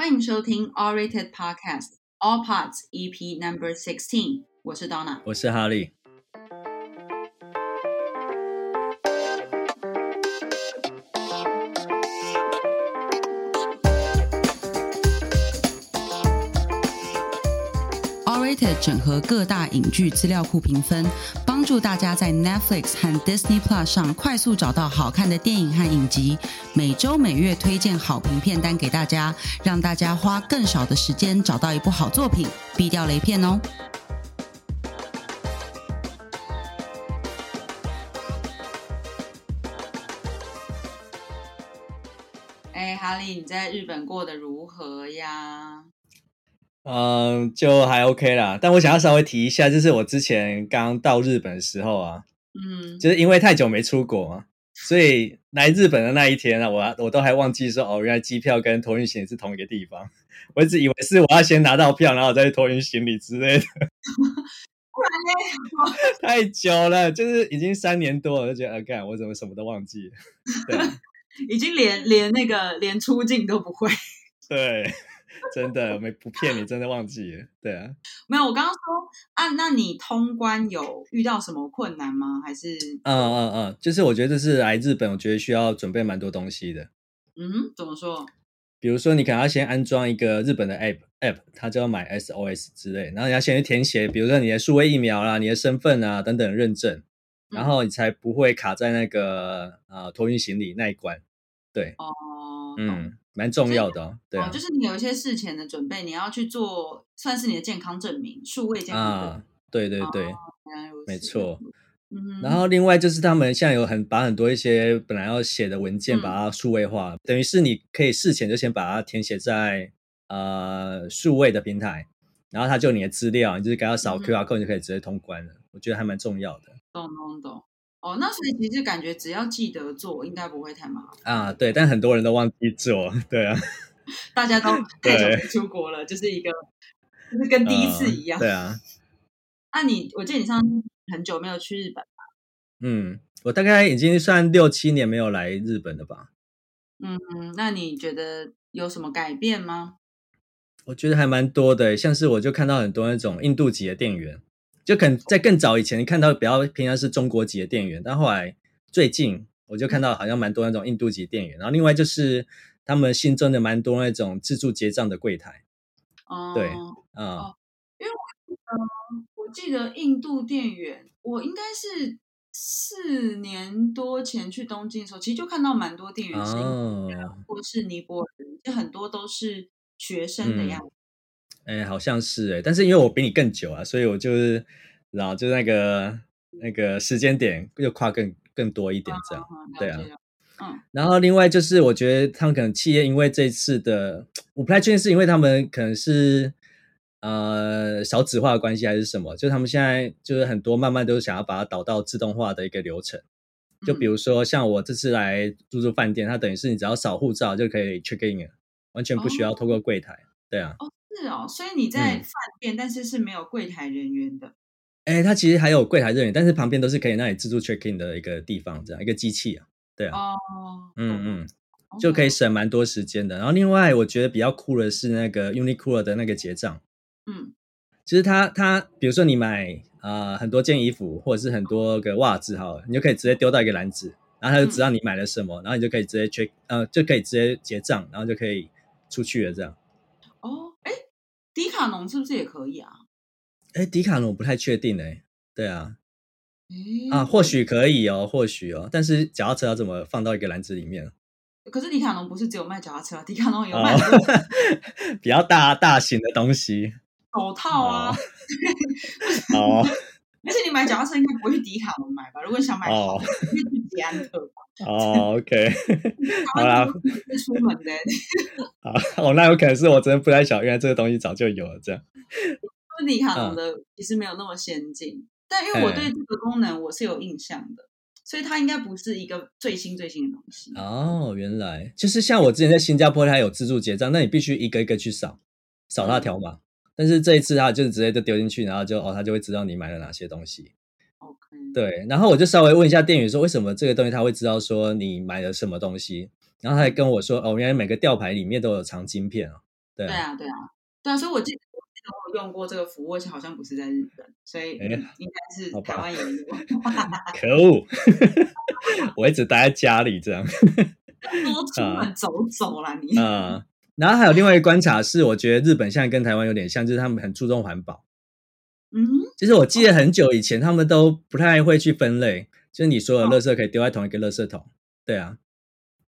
欢迎收听 All Rated Podcast All Parts EP Number Sixteen。我是 Donna，我是哈利。 整合各大影剧资料库评分，帮助大家在 Netflix 和 Disney Plus 上快速找到好看的电影和影集。每周每月推荐好评片单给大家，让大家花更少的时间找到一部好作品，避掉雷片哦。哎，哈利，你在日本过得如何呀？嗯，就还 OK 啦，但我想要稍微提一下，就是我之前刚到日本的时候啊，嗯，就是因为太久没出国嘛，所以来日本的那一天啊，我我都还忘记说哦，原来机票跟托运行李是同一个地方，我一直以为是我要先拿到票，然后再去托运行李之类的。不然呢？太久了，就是已经三年多了，就觉得啊，干，我怎么什么都忘记了？对，已经连连那个连出境都不会。对。真的没不骗你，真的忘记了。对啊，没有。我刚刚说啊，那你通关有遇到什么困难吗？还是嗯嗯嗯，就是我觉得这是来日本，我觉得需要准备蛮多东西的。嗯，怎么说？比如说，你可能要先安装一个日本的 app app，它就要买 SOS 之类，然后你要先去填写，比如说你的数位疫苗啦、你的身份啊等等认证，然后你才不会卡在那个呃托运行李那一关。对，哦，嗯。蛮重要的，对啊，就是你有一些事前的准备，你要去做，算是你的健康证明，数位健康证明。啊，对对对，没错。嗯，然后另外就是他们现在有很把很多一些本来要写的文件，把它数位化，等于是你可以事前就先把它填写在呃数位的平台，然后它就你的资料，你就是给它扫 QR code 就可以直接通关了。我觉得还蛮重要的。懂懂懂。哦，那所以其实感觉只要记得做，应该不会太麻烦啊。对，但很多人都忘记做，对啊。大家都 太久没出国了，就是一个，就是跟第一次一样。对啊。那你，我记得你上很久没有去日本吧？嗯，我大概已经算六七年没有来日本了吧。嗯嗯，那你觉得有什么改变吗？我觉得还蛮多的，像是我就看到很多那种印度籍的店员。就可能在更早以前，看到比较偏向是中国籍的店员，但后来最近我就看到好像蛮多那种印度籍店员，然后另外就是他们新增的蛮多那种自助结账的柜台。哦，对，嗯，哦，因为我呃，我记得印度店员，我应该是四年多前去东京的时候，其实就看到蛮多店员是印度人，哦，或是尼泊尔人，就很多都是学生的样子。嗯哎，好像是哎，但是因为我比你更久啊，所以我就是，然后就那个那个时间点又跨更更多一点这样，对啊，嗯，然后另外就是我觉得他们可能企业因为这次的，我不太确定是因为他们可能是呃少子化的关系还是什么，就他们现在就是很多慢慢都想要把它导到自动化的一个流程，就比如说像我这次来住住饭店，它等于是你只要扫护照就可以 check in 了，完全不需要透过柜台，对啊。是哦，所以你在饭店，嗯，但是是没有柜台人员的。哎，它其实还有柜台人员，但是旁边都是可以让你自助 check in 的一个地方，这样一个机器啊，对啊，哦，嗯嗯.就可以省蛮多时间的。然后另外我觉得比较酷的是那个 Uniqlo 的那个结账，嗯，其实它它比如说你买啊、呃、很多件衣服或者是很多个袜子哈，你就可以直接丢到一个篮子，然后它就知道你买了什么，嗯，然后你就可以直接 check 呃就可以直接结账，然后就可以出去了这样。迪卡侬是不是也可以啊？哎，迪卡侬我不太确定哎。对啊，啊，或许可以哦，或许哦。但是脚踏车要怎么放到一个篮子里面？可是迪卡侬不是只有卖脚踏车啊，迪卡侬有卖比较大大型的东西，手套啊。哦。而且你买脚踏车应该不会去迪卡侬买吧？如果你想买，捷安特吧。哦，OK，好啦，是出门的。好，哦，那有可能是我真的不太晓得，原来这个东西早就有了。这样，迪卡侬的其实没有那么先进，嗯，但因为我对这个功能我是有印象的，所以它应该不是一个最新最新的东西。哦，原来就是像我之前在新加坡，它有自助结账，那你必须一个一个去扫，扫那条码。嗯但是这一次它就是直接就丢进去，然后就哦，它就会知道你买了哪些东西。对，然后我就稍微问一下店员说，为什么这个东西他会知道说你买了什么东西？然后他还跟我说，哦，原来每个吊牌里面都有藏晶片哦。对啊，对啊，对啊，对啊，所以我记得我有用过这个服务，而且好像不是在日本，所以应该是台湾也有。可恶，我一直待在家里这样。多出门走走啦，你。嗯，然后还有另外一个观察是，我觉得日本现在跟台湾有点像，就是他们很注重环保。嗯，其实我记得很久以前，他们都不太会去分类，就是你所有垃圾可以丢在同一个垃圾桶。对啊。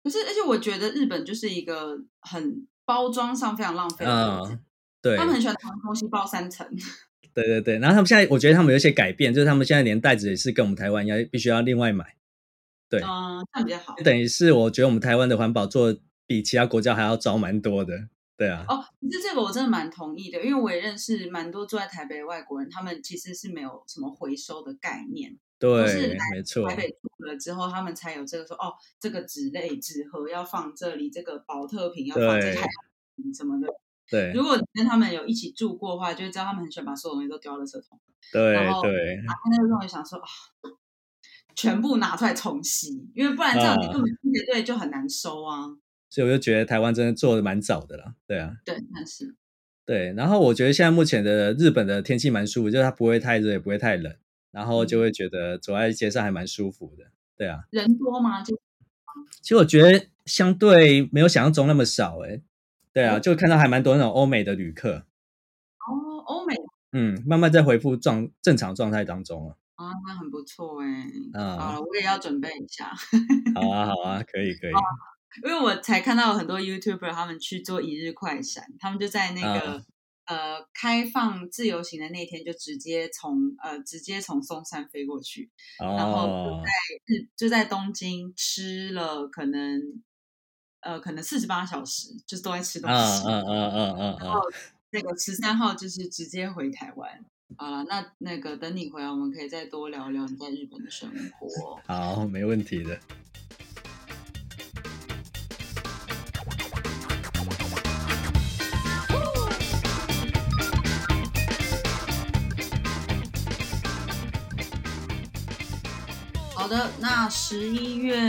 可是，而且我觉得日本就是一个很包装上非常浪费的。嗯，对。他们很喜欢把东西包三层。对对对，然后他们现在，我觉得他们有一些改变，就是他们现在连袋子也是跟我们台湾一样，必须要另外买。对，嗯，这样比较好。等于是我觉得我们台湾的环保做比其他国家还要早蛮多的，对啊。哦，其实这个我真的蛮同意的，因为我也认识蛮多住在台北的外国人，他们其实是没有什么回收的概念。对，没错。台北住了之后，他们才有这个说，哦，这个纸类纸盒要放这里，这个保特瓶要放这里什么的。对。如果你跟他们有一起住过的话，就会知道他们很喜欢把所有东西都丢到垃圾桶。对然后那个时候也想说啊。全部拿出来重洗，因为不然这样你根本清洁队就很难收啊。所以我就觉得台湾真的做的蛮早的了，对啊。对，那是。对，然后我觉得现在目前的日本的天气蛮舒服，就是它不会太热，也不会太冷，然后就会觉得走在街上还蛮舒服的，对啊。人多吗？就其实我觉得相对没有想象中那么少，哎，对啊，就看到还蛮多那种欧美的旅客。哦，欧美。嗯，慢慢在恢复状正常状态当中了。啊，那很不错哎。嗯，好了，我也要准备一下。好啊，好啊，可以，可以。因为我才看到很多 YouTuber 他们去做一日快闪，他们就在那个、嗯、呃开放自由行的那天，就直接从呃直接从松山飞过去，哦、然后就在日就在东京吃了可能呃可能四十八小时，就是都在吃东西。嗯嗯嗯嗯嗯。然后那个十三号就是直接回台湾。好了，那那个等你回来，我们可以再多聊聊你在日本的生活。好，没问题的。好的，那十一月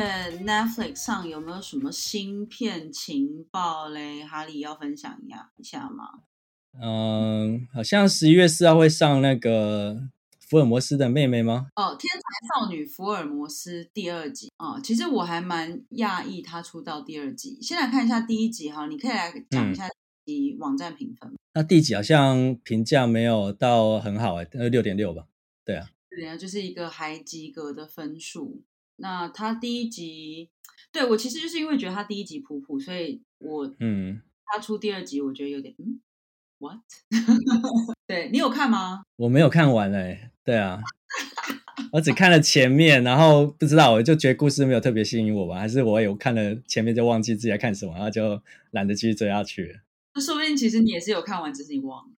Netflix 上有没有什么新片情报嘞？哈利要分享一下一下吗？嗯，好像十一月四号会上那个福尔摩斯的妹妹吗？哦，天才少女福尔摩斯第二集哦，其实我还蛮讶异她出到第二集。先来看一下第一集哈，你可以来讲一下第一集网站评分。嗯。那第一集好像评价没有到很好哎，呃，六点六吧？对啊，对啊，就是一个还及格的分数。那他第一集，对，我其实就是因为觉得他第一集普普，所以我嗯，他出第二集我觉得有点嗯。What？对，你有看吗？我没有看完哎、欸，对啊，我只看了前面，然后不知道，我就觉得故事没有特别吸引我吧，还是我有看了前面就忘记自己在看什么，然后就懒得继续追下去。那说不定其实你也是有看完，只是你忘了。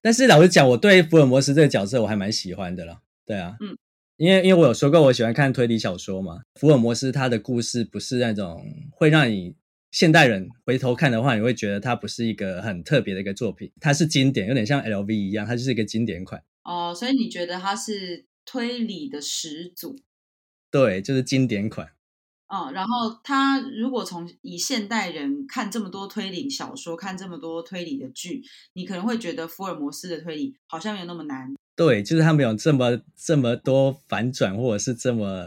但是老实讲，我对福尔摩斯这个角色我还蛮喜欢的了，对啊，嗯，因为因为我有说过我喜欢看推理小说嘛，福尔摩斯他的故事不是那种会让你。现代人回头看的话，你会觉得它不是一个很特别的一个作品，它是经典，有点像 LV 一样，它就是一个经典款。哦，所以你觉得它是推理的始祖？对，就是经典款。哦，然后他如果从以现代人看这么多推理小说，看这么多推理的剧，你可能会觉得福尔摩斯的推理好像没有那么难。对，就是他没有这么这么多反转，或者是这么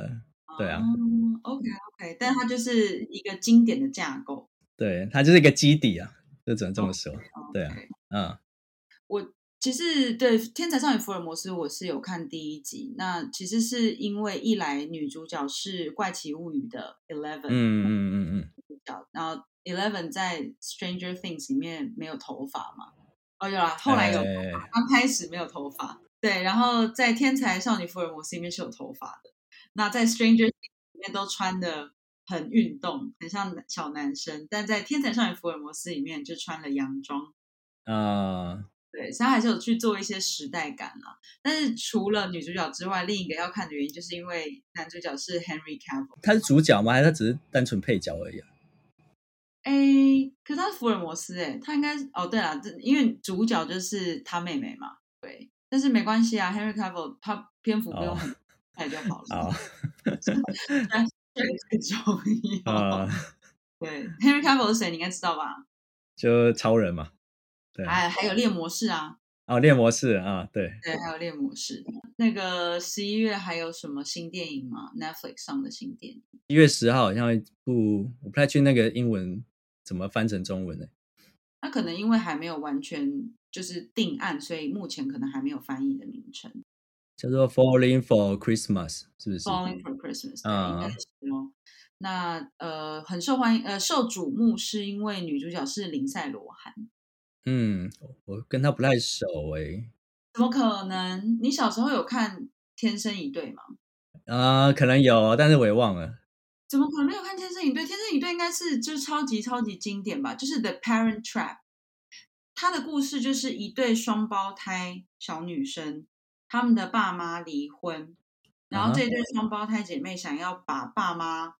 对啊。嗯，OK。对，但它就是一个经典的架构。对，它就是一个基底啊，就只能这么说。Okay, 对啊，嗯，我其实对《天才少女福尔摩斯》我是有看第一集，那其实是因为一来女主角是《怪奇物语》的 Eleven，嗯嗯嗯嗯，然后 Eleven 在《Stranger Things》里面没有头发嘛？哦，有啦，后来有刚开始没有头发。对，然后在《天才少女福尔摩斯》里面是有头发的。那在《Stranger》里面都穿的很运动，很像小男生，但在《天才少女福尔摩斯》里面就穿了洋装。啊，uh, 对，所以他还是有去做一些时代感啦。但是除了女主角之外，另一个要看的原因，就是因为男主角是 Henry Cavill。他是主角吗？还是他只是单纯配角而已啊？哎，可是他是福尔摩斯，哎，他应该是哦，对了，这因为主角就是他妹妹嘛，对。但是没关系啊，Henry Cavill 他篇幅不用很快就好了。Oh. 这个最重要。对，Henry Cavill 是谁？你应该知道吧？就超人嘛。对，还还有猎魔士啊。哦，猎魔士啊，对对，还有猎魔士。那个十一月还有什么新电影吗？Netflix 上的新电影？一月十号好像一部，我不太确定那个英文怎么翻成中文呢？那可能因为还没有完全就是定案，所以目前可能还没有翻译的名称。叫做 Falling for Christmas，是不是？Falling for Christmas，对，应该是哦。那呃，很受欢迎，呃，受瞩目是因为女主角是林赛罗韩。嗯，我跟她不太熟诶。怎么可能？你小时候有看《天生一对》吗？啊、呃，可能有，但是我也忘了。怎么可能没有看《天生一对》？《天生一对》应该是就是超级超级经典吧？就是《The Parent Trap》。他的故事就是一对双胞胎小女生，他们的爸妈离婚，然后这对双胞胎姐妹想要把爸妈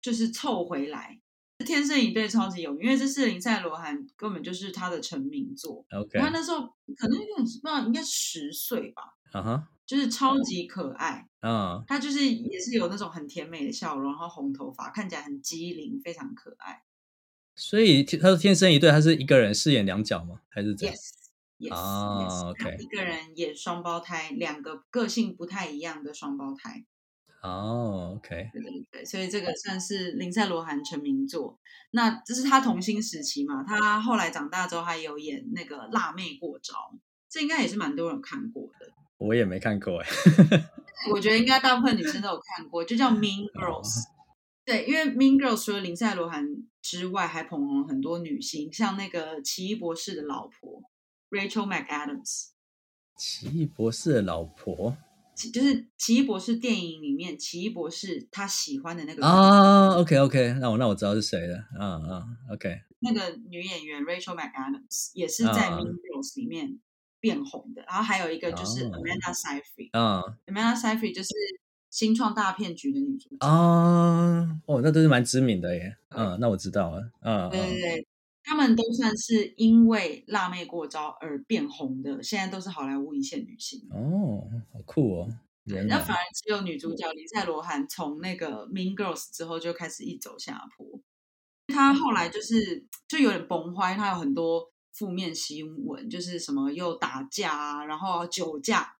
就是凑回来。天生一对超级有名，因为这是林赛罗韩根本就是他的成名作。OK，他那时候可能有点不知道，应该十岁吧。啊哈，就是超级可爱。嗯，他就是也是有那种很甜美的笑容，然后红头发，看起来很机灵，非常可爱。所以他说天生一对，他是一个人饰演两角吗？还是这样？Yes，Yes，啊、oh, OK，一个人演双胞胎，两个个性不太一样的双胞胎。哦、oh,，OK，对对对，所以这个算是林赛罗韩成名作。那这是他童星时期嘛？他后来长大之后，还有演那个《辣妹过招》，这应该也是蛮多人看过的。我也没看过哎，我觉得应该大部分女生都有看过，就叫《Mean Girls 》。对，因为《Mean Girls》除了林赛罗韩之外，还捧红了很多女星，像那个奇异博士的老婆 Rachel McAdams。奇异博士的老婆。就是奇异博士电影里面，奇异博士他喜欢的那个啊、oh,，OK OK，那我那我知道是谁了，啊、uh, 啊、uh,，OK，那个女演员 Rachel McAdams 也是在 Mean Girls 里面变红的，uh, 然后还有一个就是 Amanda Seyfried，啊、uh,，Amanda Seyfried 就是新创大骗局的女主角。啊，哦、uh, oh,，那都是蛮知名的耶，嗯、uh,，那我知道了，嗯、uh,，对对对，他们都算是因为辣妹过招而变红的，现在都是好莱坞一线女星。哦。Oh. 酷哦，对，那反而只有女主角林赛罗韩从那个 Mean Girls 之后就开始一走下坡，她后来就是就有点崩坏，她有很多负面新闻，就是什么又打架啊，然后酒驾，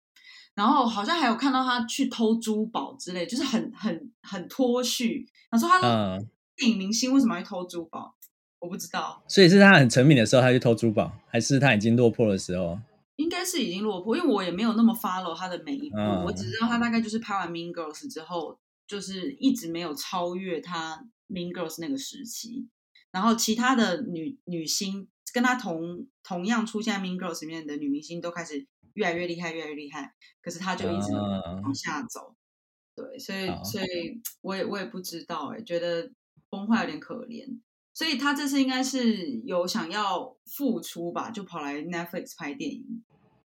然后好像还有看到他去偷珠宝之类，就是很很很脱序。他说他是电影明星，为什么要去偷珠宝？我不知道。所以是他很成名的时候，他去偷珠宝，还是他已经落魄的时候？应该是已经落魄，因为我也没有那么 follow 他的每一步，嗯、我只知道他大概就是拍完 Mean Girls 之后，就是一直没有超越他 Mean Girls 那个时期。然后其他的女女星跟他同同样出现在 Mean Girls 里面的女明星都开始越来越厉害，越来越厉害。可是他就一直往下走，嗯、对，所以所以我也我也不知道，哎，觉得崩坏有点可怜。所以他这次应该是有想要复出吧，就跑来 Netflix 拍电影。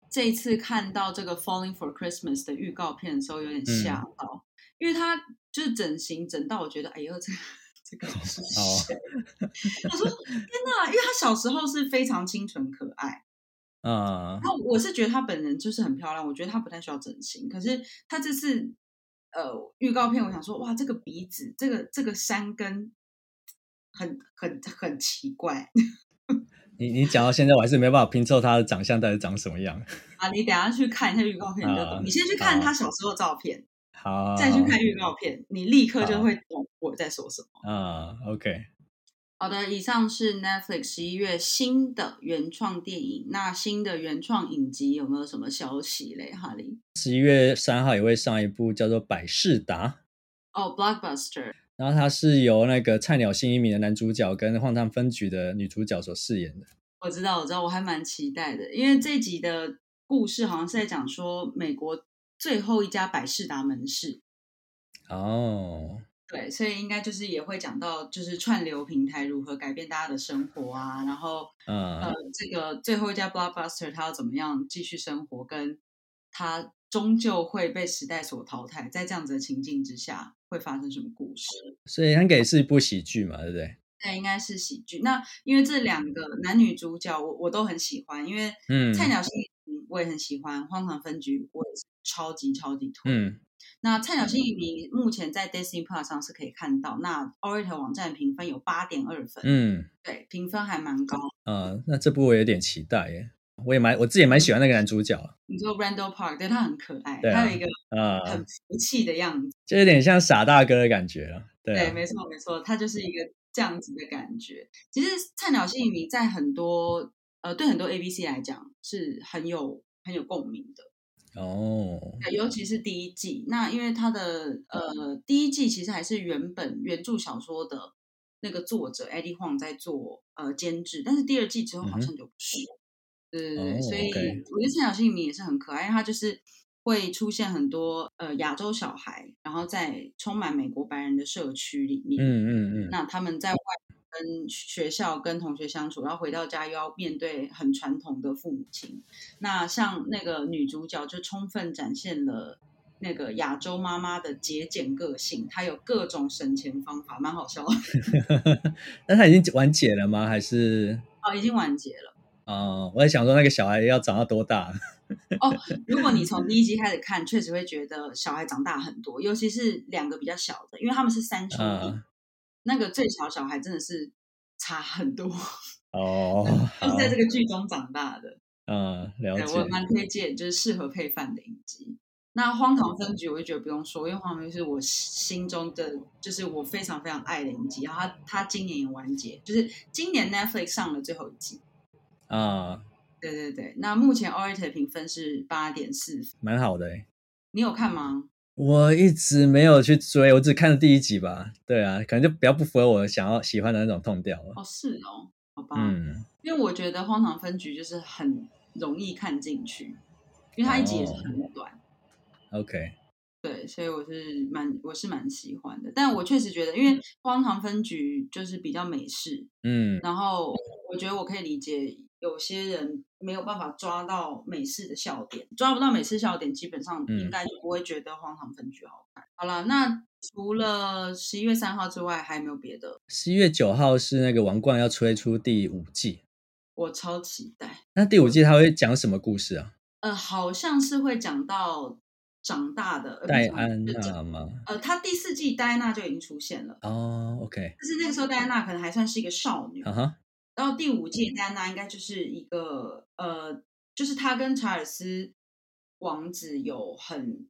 这一次看到这个《Falling for Christmas》的预告片的时候，有点吓到，嗯、因为他就是整形整到我觉得，哎呦，这个这个是谁？我 说天哪，因为他小时候是非常清纯可爱啊。那、嗯、我是觉得他本人就是很漂亮，我觉得他不太需要整形。可是他这次呃预告片，我想说，哇，这个鼻子，这个这个山根。很很很奇怪，你你讲到现在，我还是没办法拼凑他的长相到底长什么样 啊！你等下去看一下预告片就懂。啊、你先去看他小时候的照片，好，再去看预告片，你立刻就会懂我在说什么啊。OK，好的，以上是 Netflix 十一月新的原创电影。那新的原创影集有没有什么消息嘞？哈利，十一月三号也会上一部叫做《百事达》哦，Blockbuster。然后它是由那个菜鸟新移民的男主角跟荒唐分局的女主角所饰演的。我知道，我知道，我还蛮期待的，因为这集的故事好像是在讲说美国最后一家百事达门市。哦，对，所以应该就是也会讲到就是串流平台如何改变大家的生活啊，然后、嗯、呃，这个最后一家 Blockbuster 它要怎么样继续生活，跟它终究会被时代所淘汰，在这样子的情境之下。会发生什么故事？所以它也是一部喜剧嘛，对不对？对，应该是喜剧。那因为这两个男女主角我，我我都很喜欢。因为嗯，菜鸟新我也很喜欢，荒唐分局我也是超级超级推。嗯，那《菜鸟新移民》目前在 Disney Plus 上是可以看到，那 awwrated 网站评分有八点二分，嗯，对，评分还蛮高。啊，那这部我有点期待耶，我也蛮我自己也蛮喜欢那个男主角。你说 Randall Park，对，他很可爱，对啊、他有一个呃很福气的样子，就有点像傻大哥的感觉了。对、啊，对，没错没错，他就是一个这样子的感觉。其实《菜鸟新移民》在很多呃对很多 ABC 来讲是很有很有共鸣的。哦，尤其是第一季，那因为它的呃第一季其实还是原本原著小说的那个作者 Eddie Huang 在做呃监制，但是第二季之后好像就不是，对对对，所以我觉得菜鸟新移民也是很可爱，因为它就是会出现很多呃亚洲小孩，然后在充满美国白人的社区里面，嗯嗯嗯，那他们在外。跟学校跟同学相处，然后回到家又要面对很传统的父母亲。那像那个女主角就充分展现了那个亚洲妈妈的节俭个性，她有各种省钱方法，蛮好笑的。那她已经完结了吗？还是？哦，已经完结了。哦，我在想说那个小孩要长到多大？哦，如果你从第一集开始看，确实会觉得小孩长大很多，尤其是两个比较小的，因为他们是三兄弟。嗯那个最小小孩真的是差很多哦，都是在这个剧中长大的。嗯，了解。我蛮推荐，就是适合配饭的影集。那《荒唐分局》我就觉得不用说，因为《荒唐是我心中的，就是我非常非常爱的影集。然后他他今年也完结，就是今年 Netflix 上了最后一季。啊，对对对。那目前 awwrated 评分是八点四分，蛮好的欸。你有看吗？我一直没有去追，我只看了第一集吧。对啊，可能就比较不符合我想要喜欢的那种 tone 调了。哦，是哦，好吧。嗯，因为我觉得《荒唐分局》就是很容易看进去，因为它一集也是很短。哦、OK。对，所以我是蛮我是蛮喜欢的，但我确实觉得，因为《荒唐分局》就是比较美式，嗯，然后我觉得我可以理解。有些人没有办法抓到美式的笑点，抓不到美式笑点，基本上应该就不会觉得《荒唐分局》好看。嗯、好了，那除了十一月三号之外，还有没有别的？十一月九号是那个《王冠》要推出第五季，我超期待。那第五季他会讲什么故事啊？呃，好像是会讲到长大的戴安娜吗？呃，他第四季戴安娜就已经出现了哦。OK，但是那个时候戴安娜可能还算是一个少女。啊哈。然后第五季戴安娜应该就是一个呃，就是他跟查尔斯王子有很，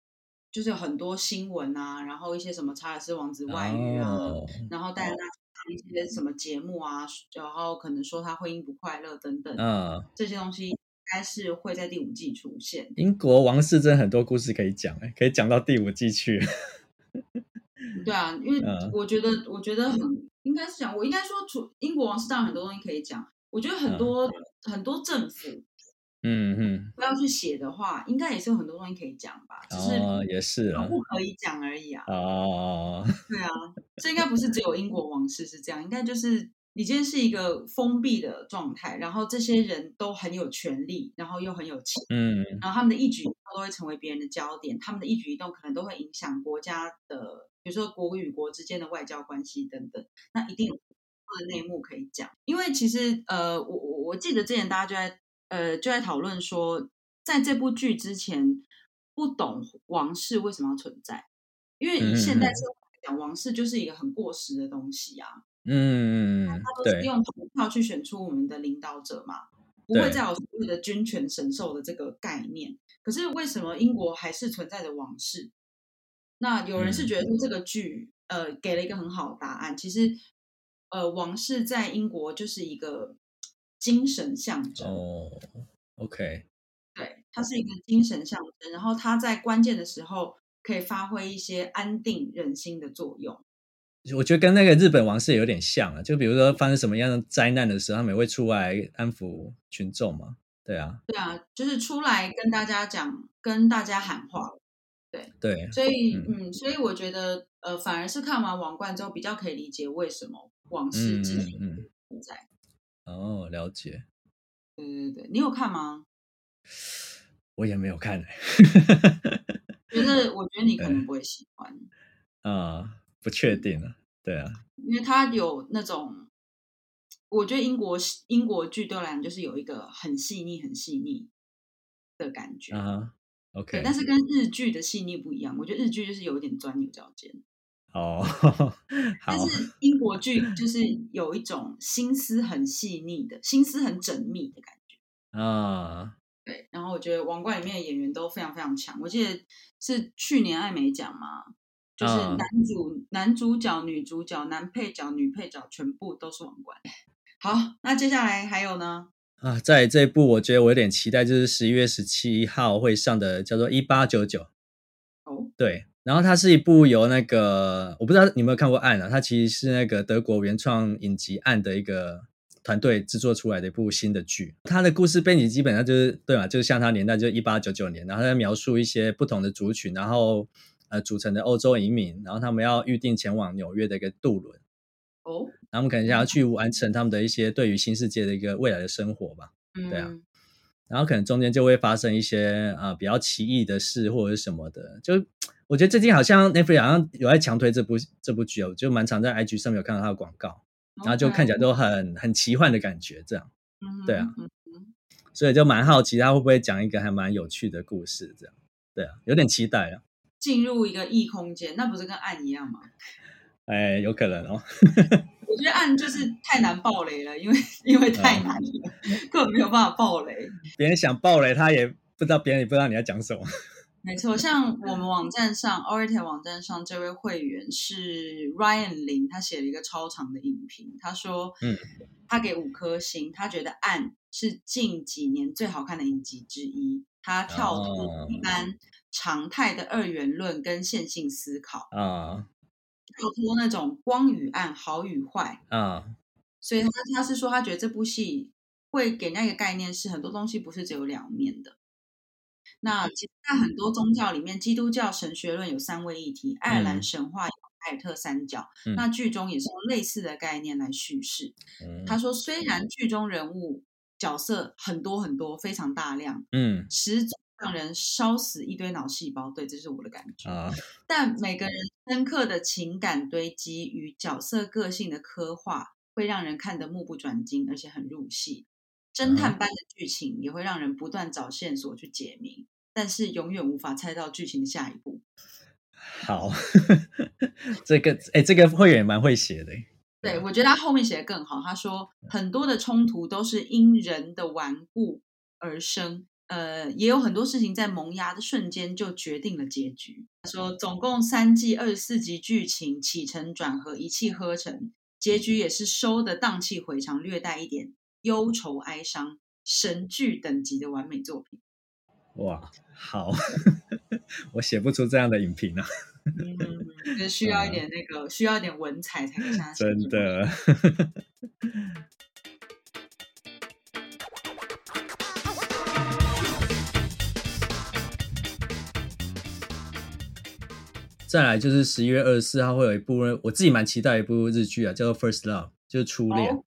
就是有很多新闻啊，然后一些什么查尔斯王子外遇啊，oh. 然后戴安娜上一些什么节目啊，然后可能说他婚姻不快乐等等，嗯，这些东西应该是会在第五季出现。英国王室真的很多故事可以讲，哎，可以讲到第五季去。对啊，因为 我觉得，我觉得很。应该是讲，我应该说，除英国王室当然很多东西可以讲。我觉得很多、嗯、很多政府，嗯嗯，不要去写的话，应该也是有很多东西可以讲吧。只是也是啊，不可以讲而已啊。哦，对啊，这应该不是只有英国王室是这样，应该就是你今天是一个封闭的状态，然后这些人都很有权力，然后又很有钱，嗯，然后他们的一举一动都会成为别人的焦点，他们的一举一动可能都会影响国家的。比如说国与国之间的外交关系等等，那一定有内幕可以讲。因为其实呃，我我我记得之前大家就在呃就在讨论说，在这部剧之前不懂王室为什么要存在，因为以现代社会来讲，王室就是一个很过时的东西啊。嗯，他都是用投票去选出我们的领导者嘛，不会再有所谓的君权神授的这个概念。可是为什么英国还是存在着王室？那有人是觉得说这个剧，嗯、呃，给了一个很好的答案。其实，呃，王室在英国就是一个精神象征。哦，OK，对，它是一个精神象征。然后它在关键的时候可以发挥一些安定人心的作用。我觉得跟那个日本王室有点像啊，就比如说发生什么样的灾难的时候，他们也会出来安抚群众嘛。对啊，对啊，就是出来跟大家讲，跟大家喊话。对对，所以嗯，嗯，所以我觉得呃，反而是看完《王冠》之后，比较可以理解为什么王室之前存在。哦，了解。对对对，你有看吗？我也没有看。觉得我觉得你可能不会喜欢。啊，不确定啊。对啊，因为它有那种，我觉得英国英国剧对我来讲就是有一个很细腻、很细腻的感觉。啊。OK，但是跟日剧的细腻不一样。我觉得日剧就是有一点钻牛角尖。哦，但是英国剧就是有一种心思很细腻的心思很缜密的感觉啊。对，然后我觉得《王冠》里面的演员都非常非常强。我记得是去年艾美奖嘛，就是男主、uh, 男主角、女主角、男配角、女配角全部都是王冠。好，那接下来还有呢？啊，在这一部我觉得我有点期待，就是十一月十七号会上的，叫做《一八九九》。哦，对。然后它是一部由那个我不知道你有没有看过《案》啊，它其实是那个德国原创影集《案》的一个团队制作出来的一部新的剧。它的故事背景基本上就是对嘛，就是像它年代就是一八九九年，然后它在描述一些不同的族群，然后呃组成的欧洲移民，然后他们要预定前往纽约的一个渡轮。哦，他们可能想要去完成他们的一些对于新世界的一个未来的生活吧。嗯，对啊。然后可能中间就会发生一些啊、呃、比较奇异的事或者是什么的，就。我觉得最近好像 Netflix 好像有在强推这部这部剧哦，就蛮常在 IG 上面有看到它的广告然后就看起来都很很奇幻的感觉，这样，mm-hmm. 对啊，所以就蛮好奇他会不会讲一个还蛮有趣的故事，这样，对啊，有点期待啊。进入一个异空间，那不是跟暗一样吗？哎，有可能哦。我觉得案就是太难爆雷了，因为因为太难了，根本没有办法爆雷。别人想爆雷，他也不知道，别人也不知道你要讲什么。没错，像我们网站上 awwrated 网站上这位会员是 Ryan 林，他写了一个超长的影评，他说，嗯，他给五颗星，他觉得《暗》是近几年最好看的影集之一，他跳脱一般常态的二元论跟线性思考啊，跳脱那种光与暗、好与坏嗯，所以他他是说，他觉得这部戏会给那个概念是很多东西不是只有两面的。那其实在很多宗教里面，基督教神学论有三位一体，爱尔兰神话有凯尔特三角。嗯、那剧中也是用类似的概念来叙事。嗯、他说，虽然剧中人物角色很多很多，非常大量，嗯，实让人烧死一堆脑细胞。对，这是我的感觉。啊、但每个人深刻的情感堆积与角色个性的刻画，会让人看得目不转睛，而且很入戏。侦探般的剧情也会让人不断找线索去解谜，但是永远无法猜到剧情的下一步。好，这个哎，这个会员蛮会写的。对，我觉得他后面写的更好。他说很多的冲突都是因人的顽固而生，呃，也有很多事情在萌芽的瞬间就决定了结局。他说总共三季二十四集剧情起承转合一气呵成，结局也是收的荡气回肠，略带一点。忧愁哀伤，神剧等级的完美作品。哇，好，我写不出这样的影评啊。嗯，需要一点那个，嗯、需要一点文采才可以这样。真的。再来就是十一月二十四号会有一部我自己蛮期待一部日剧啊，叫做《First Love》，就是初恋。哦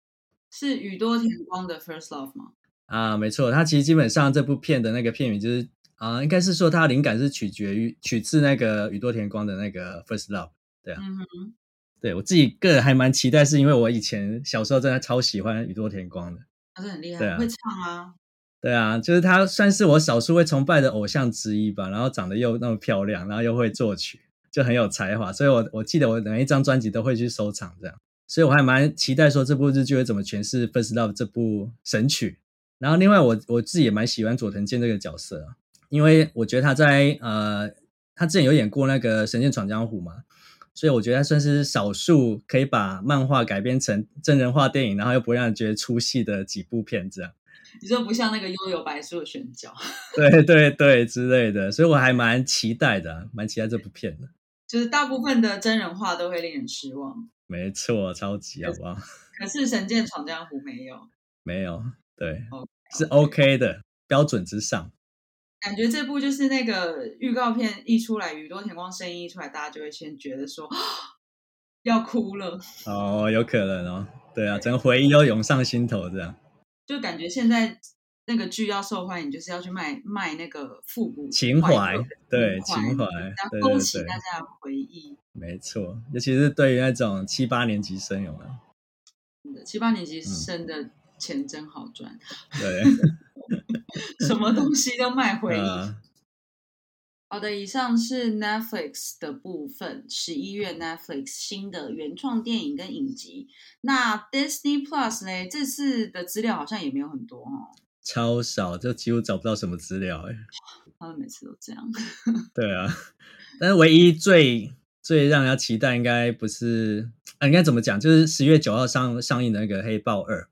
是宇多田光的《First Love》吗？啊，没错，他其实基本上这部片的那个片名就是啊，应该是说他灵感是取决于取自那个宇多田光的那个《First Love》，对啊，嗯哼，对我自己个人还蛮期待，是因为我以前小时候真的超喜欢宇多田光的，他是很厉害，会唱啊，对啊，就是他算是我少数会崇拜的偶像之一吧，然后长得又那么漂亮，然后又会作曲，就很有才华，所以我我记得我每一张专辑都会去收藏这样。所以我还蛮期待说这部日剧会怎么诠释《First Love》这部神曲。然后另外我我自己也蛮喜欢佐藤健这个角色啊，因为我觉得他在呃他之前有演过那个《神剑闯江湖》嘛，所以我觉得他算是少数可以把漫画改编成真人化电影，然后又不会让人觉得出戏的几部片这样。你说不像那个幽游白书的选角，对对对之类的，所以我还蛮期待的，蛮期待这部片的。就是大部分的真人化都会令人失望。没错，超级好不好？可是《神剑闯江湖》没有，没有，对，okay, okay. 是 OK 的，标准之上。感觉这部就是那个预告片一出来，宇多田光声音一出来，大家就会先觉得说 要哭了。哦，有可能哦，对啊，整个回忆都涌上心头，这样。就感觉现在。那个剧要受欢迎，就是要去卖卖那个复古情怀，对情怀，要勾起大家的回忆。没错，尤其是对于那种七八年级生，有没有？七八年级生的钱真好赚。对，什么东西都卖回忆。好的，以上是 Netflix 的部分，十一月 Netflix 新的原创电影跟影集。那 Disney Plus 呢？这次的资料好像也没有很多哦，超少，就几乎找不到什么资料哎。他们每次都这样。对啊，但是唯一最最让人家期待，应该不是啊？应该怎么讲？就是十月九号上上映的那个《黑豹二》，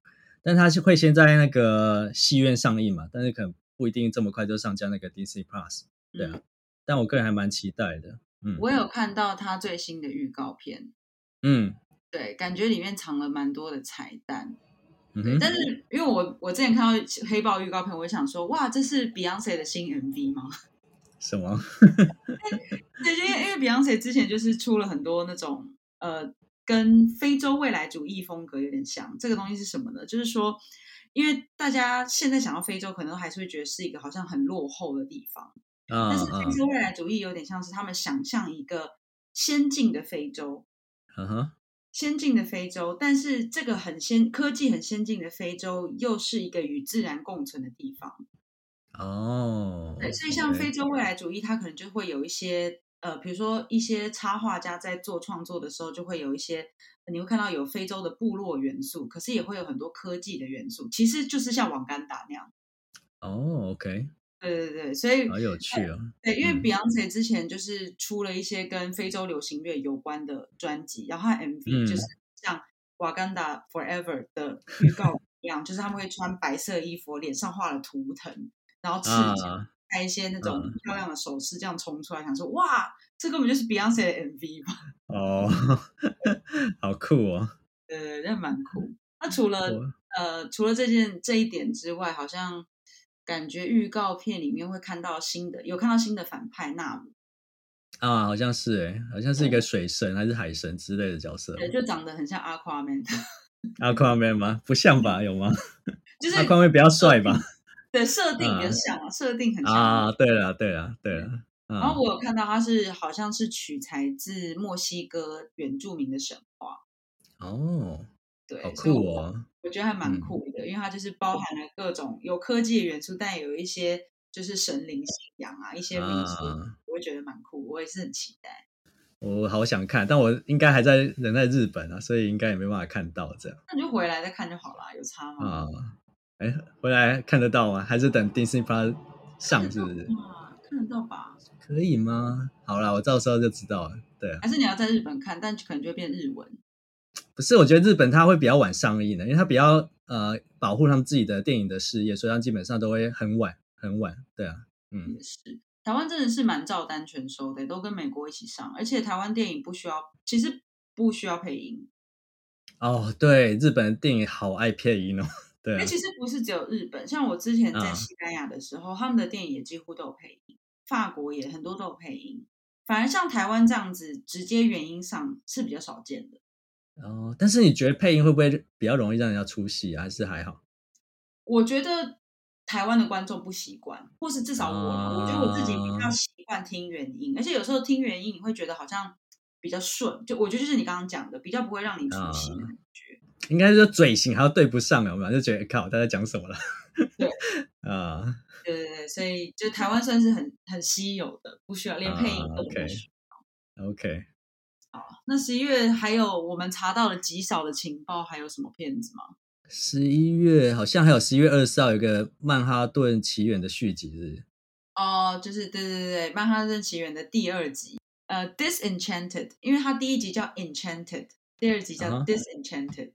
但它是会先在那个戏院上映嘛？但是可能不一定这么快就上架那个 Disney Plus。对啊。嗯但我个人还蛮期待的，嗯，我有看到他最新的预告片，嗯，对，感觉里面藏了蛮多的彩蛋，但是因为我我之前看到黑豹预告片，我想说，哇，这是 Beyonce 的新 MV 吗？什么？对，因为因为 Beyonce 之前就是出了很多那种呃，跟非洲未来主义风格有点像，这个东西是什么呢？就是说，因为大家现在想到非洲，可能还是会觉得是一个好像很落后的地方。但是非洲未来主义有点像是他们想象一个先进的非洲，嗯哼，先进的非洲，但是这个很先科技很先进的非洲又是一个与自然共存的地方，哦，对，所以像非洲未来主义，它可能就会有一些呃，比如说一些插画家在做创作的时候，就会有一些你会看到有非洲的部落元素，可是也会有很多科技的元素，其实就是像瓦干达那样，哦，OK。对对对，所以好有趣哦。对，因为 Beyonce 之前就是出了一些跟非洲流行乐有关的专辑，然后他 MV 就是像《Wakanda Forever》的预告 一样，就是他们会穿白色衣服，脸上画了图腾，然后赤脚，戴一些那种漂亮的首饰，这样冲出来，想说哇，这根本就是 Beyonce 的 MV 吧？哦，好酷哦！对，那蛮酷。那除了呃，除了这件这一点之外，好像。感觉预告片里面会看到新的，有看到新的反派纳姆啊，好像是哎，好像是一个水神还是海神之类的角色，对，就长得很像 Aquaman。Aquaman 吗？不像吧？有吗？就是 Aquaman 比较帅吧？对，设定比较像啊，设定很像啊。对了，对了，对了。然后我有看到他是好像是取材自墨西哥原住民的神话哦。对，好酷哦！我，我觉得还蛮酷的，嗯、因为它就是包含了各种有科技的元素，但也有一些就是神灵信仰啊，一些民俗，啊、我会觉得蛮酷。我也是很期待。我好想看，但我应该还在人在日本啊，所以应该也没办法看到这样。那你就回来再看就好了，有差吗？啊，哎，回来看得到吗？还是等 Disney Plus 上是不是？看得到吧？可以吗？好啦，我到时候就知道了。对，还是你要在日本看，但可能就会变日文。不是，我觉得日本它会比较晚上映的，因为它比较呃保护他们自己的电影的事业，所以它基本上都会很晚很晚。对啊，嗯，也是。台湾真的是蛮照单全收的，都跟美国一起上，而且台湾电影不需要，其实不需要配音。哦，对，日本的电影好爱配音哦。对啊，其实不是只有日本，像我之前在西班牙的时候，啊、他们的电影也几乎都有配音，法国也很多都有配音，反而像台湾这样子直接原音上是比较少见的。哦，但是你觉得配音会不会比较容易让人家出戏啊？还是还好？我觉得台湾的观众不习惯，或是至少我，哦、我觉得我自己比较习惯听原音，而且有时候听原音你会觉得好像比较顺，就我觉得就是你刚刚讲的，比较不会让你出戏的感觉。应该是说嘴型还要对不上了嘛，就觉得靠，他在讲什么了？对 啊，对对对，所以就台湾算是很很稀有的，不需要连配音都不需要。OK。Okay. 那十一月还有我们查到了极少的情报，还有什么片子吗？十一月好像还有十一月二十四号有一个《曼哈顿奇缘》的续集，是不是？哦，就是对对对对，《曼哈顿奇缘》的第二集，呃，《Disenchanted》，因为它第一集叫《Enchanted》，第二集叫《Disenchanted》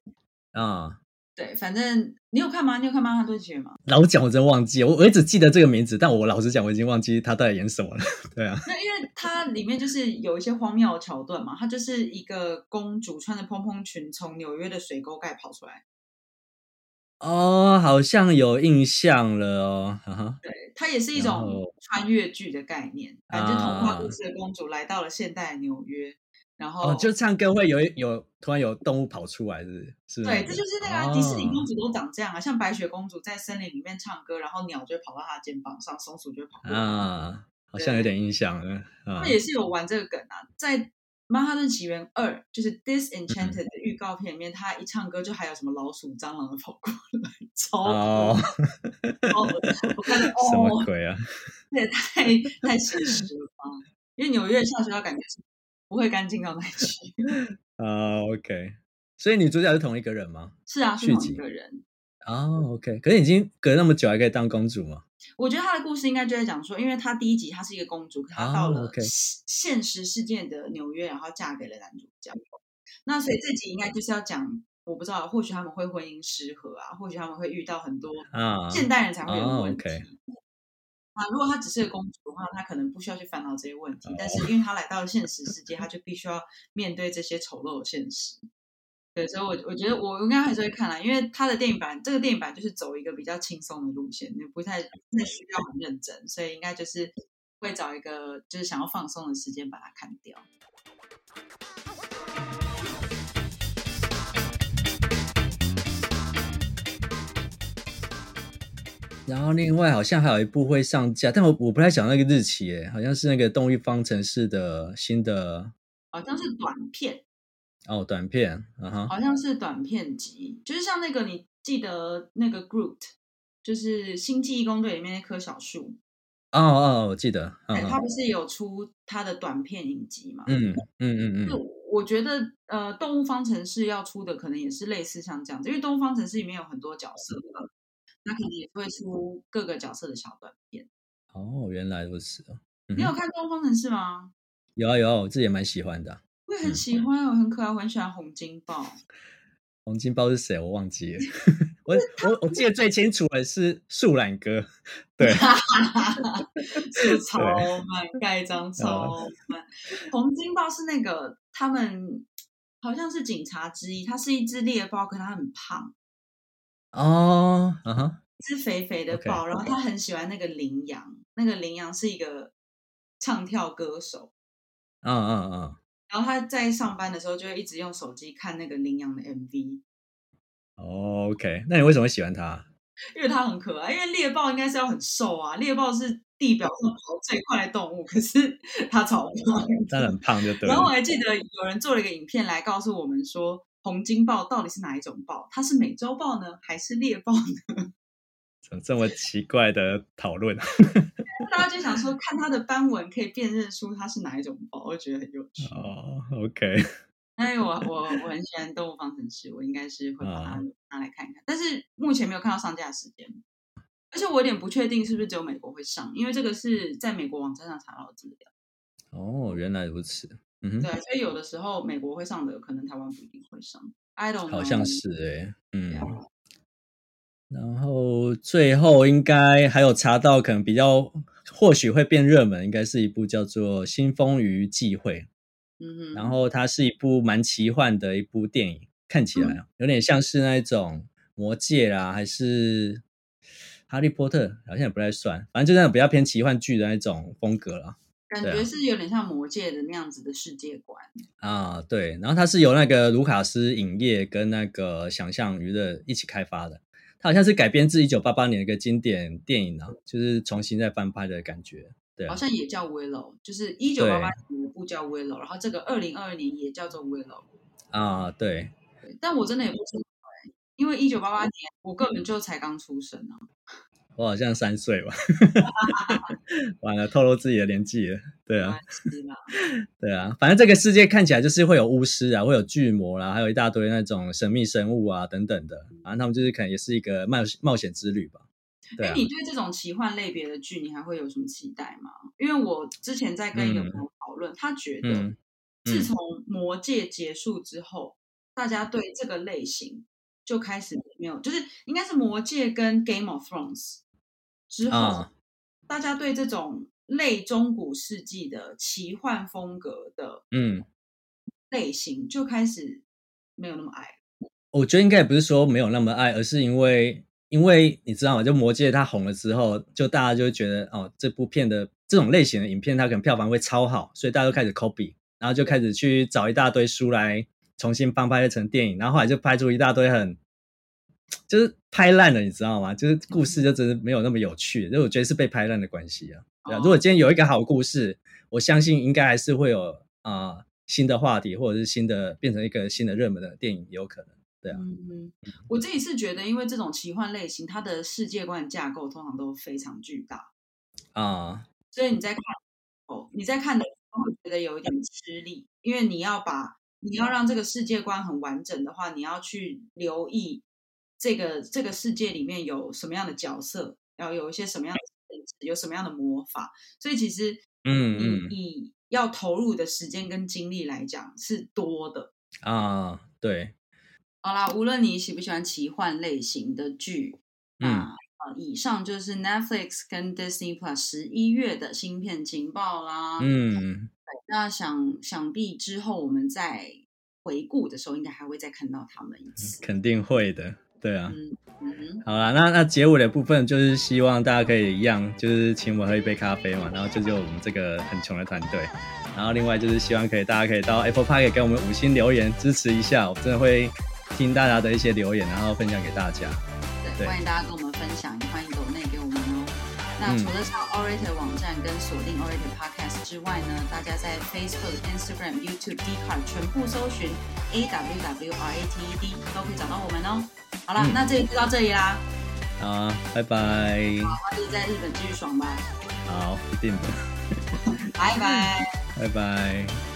啊。对，反正你有看吗？你有看《曼哈顿奇缘》吗？老实讲，我真忘记，我我只记得这个名字，但我老实讲，我已经忘记他到底演什么了。对啊，那因为它里面就是有一些荒谬的桥段嘛，它就是一个公主穿着蓬蓬裙从纽约的水沟盖跑出来。哦，好像有印象了哦。对，它也是一种穿越剧的概念，反正童话故事的公主来到了现代纽约。然后、哦、就唱歌会有有突然有动物跑出来，是不是？对，这就是那个迪士尼公主都长这样啊，哦、像白雪公主在森林里面唱歌，然后鸟就会跑到她的肩膀上，松鼠就会跑过来。啊，好像有点印象。了啊，那也是有玩这个梗啊，在《曼哈顿奇缘二》就是 Disenchanted 的预告片里面，他、嗯、一唱歌就还有什么老鼠、蟑螂的跑过来，超哦，我看 什么鬼啊？这也太太现实了吧？因为纽约下水道感觉是不会干净到哪去。啊、uh,，OK，所以女主角是同一个人吗？是啊，是同一个人。啊、oh,，OK，可是已经隔那么久，还可以当公主吗？我觉得她的故事应该就在讲说，因为她第一集她是一个公主，可她到了现实世界的纽约，然后嫁给了男主角。那所以这集应该就是要讲，我不知道，或许他们会婚姻失和啊，或许他们会遇到很多现代人才会有问题。Uh, uh, okay. 啊，如果她只是个公主的话，她可能不需要去烦恼这些问题。但是因为她来到了现实世界，她就必须要面对这些丑陋的现实。对，所以我我觉得我应该还是会看啦，因为他的电影版，这个电影版就是走一个比较轻松的路线，你不太不太需要很认真，所以应该就是会找一个就是想要放松的时间把它看掉。然后另外好像还有一部会上架，但我我不太想那个日期，诶，好像是那个《动物方程式》的新的，好像是短片。哦，短片，嗯哼，好像是短片集，就是像那个你记得那个 Groot，就是《星际异攻队》里面那棵小树，哦哦，我记得，嗯、他不是有出他的短片影集嘛？嗯嗯嗯嗯，就我觉得呃，《动物方程式》要出的可能也是类似像这样子，因为《动物方程式》里面有很多角色嘛。那可能也会出各个角色的小短片。哦，原来如此。嗯、你有看《动物方程式》吗？有啊有啊，我自己也蛮喜欢的。我也很喜欢，我、嗯、很可爱，我很喜欢洪金宝。洪金宝是谁？我忘记了。我我我记得最清楚的是树懒哥。对，是超慢盖章超慢。洪金豹是那个他们好像是警察之一，他是一只猎豹，可他很胖。哦，嗯哼，只肥肥的豹，okay. 然后他很喜欢那个羚羊，那个羚羊是一个唱跳歌手，嗯嗯嗯，然后他在上班的时候就会一直用手机看那个羚羊的 MV。哦，OK，那你为什么会喜欢他？因为他很可爱，因为猎豹应该是要很瘦啊，猎豹是地表上跑最快的动物，可是它超胖，它很胖就对。然后我还记得有人做了一个影片来告诉我们说。洪金豹到底是哪一种豹？它是美洲豹呢，还是猎豹呢？怎么这么奇怪的讨论？大家就想说，看它的斑纹可以辨认出它是哪一种豹，我觉得很有趣。哦、oh,，OK。因为我我我很喜欢动物方程式，我应该是会把它拿来看一看。Oh. 但是目前没有看到上架时间，而且我有点不确定是不是只有美国会上，因为这个是在美国网站上查到的资料。哦、oh,，原来如此。嗯哼，对，所以有的时候美国会上的，可能台湾不一定会上。I don't know。好像是哎、欸，嗯。然后最后应该还有查到，可能比较或许会变热门，应该是一部叫做《新风雨际会》。嗯哼。然后它是一部蛮奇幻的一部电影，看起来有点像是那种魔戒啦，还是哈利波特，好像也不太算，反正就那种比较偏奇幻剧的那种风格啦。感觉是有点像魔界的那样子的世界观啊，对。然后它是由那个卢卡斯影业跟那个想象娱乐一起开发的，它好像是改编自一九八八年的一个经典电影啊，就是重新再翻拍的感觉。对，好像也叫 Willow，就是一九八八年的部叫 Willow，然后这个二零二二年也叫做 Willow 啊，对。但我真的也不知道，因为一九八八年我根本就才刚出生啊。我好像三岁吧，完了，透露自己的年纪了。对啊，对啊，反正这个世界看起来就是会有巫师啊，会有巨魔啦、啊，还有一大堆那种神秘生物啊等等的。反正他们就是可能也是一个冒冒险之旅吧。对、啊，你对这种奇幻类别的剧，你还会有什么期待吗？因为我之前在跟一个朋友讨论、嗯，他觉得自从魔戒结束之后、嗯，大家对这个类型。就开始没有，就是应该是《魔戒》跟《Game of Thrones》之后、啊，大家对这种类中古世纪的奇幻风格的嗯类型就开始没有那么爱。我觉得应该也不是说没有那么爱，而是因为因为你知道吗？就《魔戒》它红了之后，就大家就觉得哦，这部片的这种类型的影片，它可能票房会超好，所以大家都开始 copy，然后就开始去找一大堆书来重新翻拍成电影，然后后来就拍出一大堆很。就是拍烂了，你知道吗？就是故事就真的没有那么有趣，所以我觉得是被拍烂的关系啊。对啊，如果今天有一个好故事，我相信应该还是会有啊、呃、新的话题，或者是新的变成一个新的热门的电影，有可能。对啊，嗯，我自己是觉得，因为这种奇幻类型，它的世界观架构通常都非常巨大啊。所以你在看哦，你在看的时候会觉得有一点吃力，因为你要把你要让这个世界观很完整的话，你要去留意这个这个世界里面有什么样的角色，要有一些什么样的有什么样的魔法，所以其实嗯，嗯，以以要投入的时间跟精力来讲是多的啊，对。好啦，无论你喜不喜欢奇幻类型的剧，嗯，啊，以上就是 Netflix 跟 Disney Plus 十一月的新片情报啦。嗯，那想想必之后我们在回顾的时候，应该还会再看到他们一次。肯定会的，对啊。嗯嗯。好啦，那那结尾的部分就是希望大家可以一样，就是请我喝一杯咖啡嘛，然后救救我们这个很穷的团队，然后另外就是希望可以大家可以到 Apple Park 给我们五星留言支持一下，我真的会。听大家的一些留言，然后分享给大家。对，对欢迎大家跟我们分享。那除了上 awwrated 网站跟锁定 awwrated Podcast 之外呢，大家在 Facebook、Instagram、YouTube、Dcard 全部搜寻 A W W R A T E D 都可以找到我们哦。好了，嗯、那这里就到这里啦。好，拜拜。好，就在日本继续爽吧。好，一定的。拜拜。拜拜。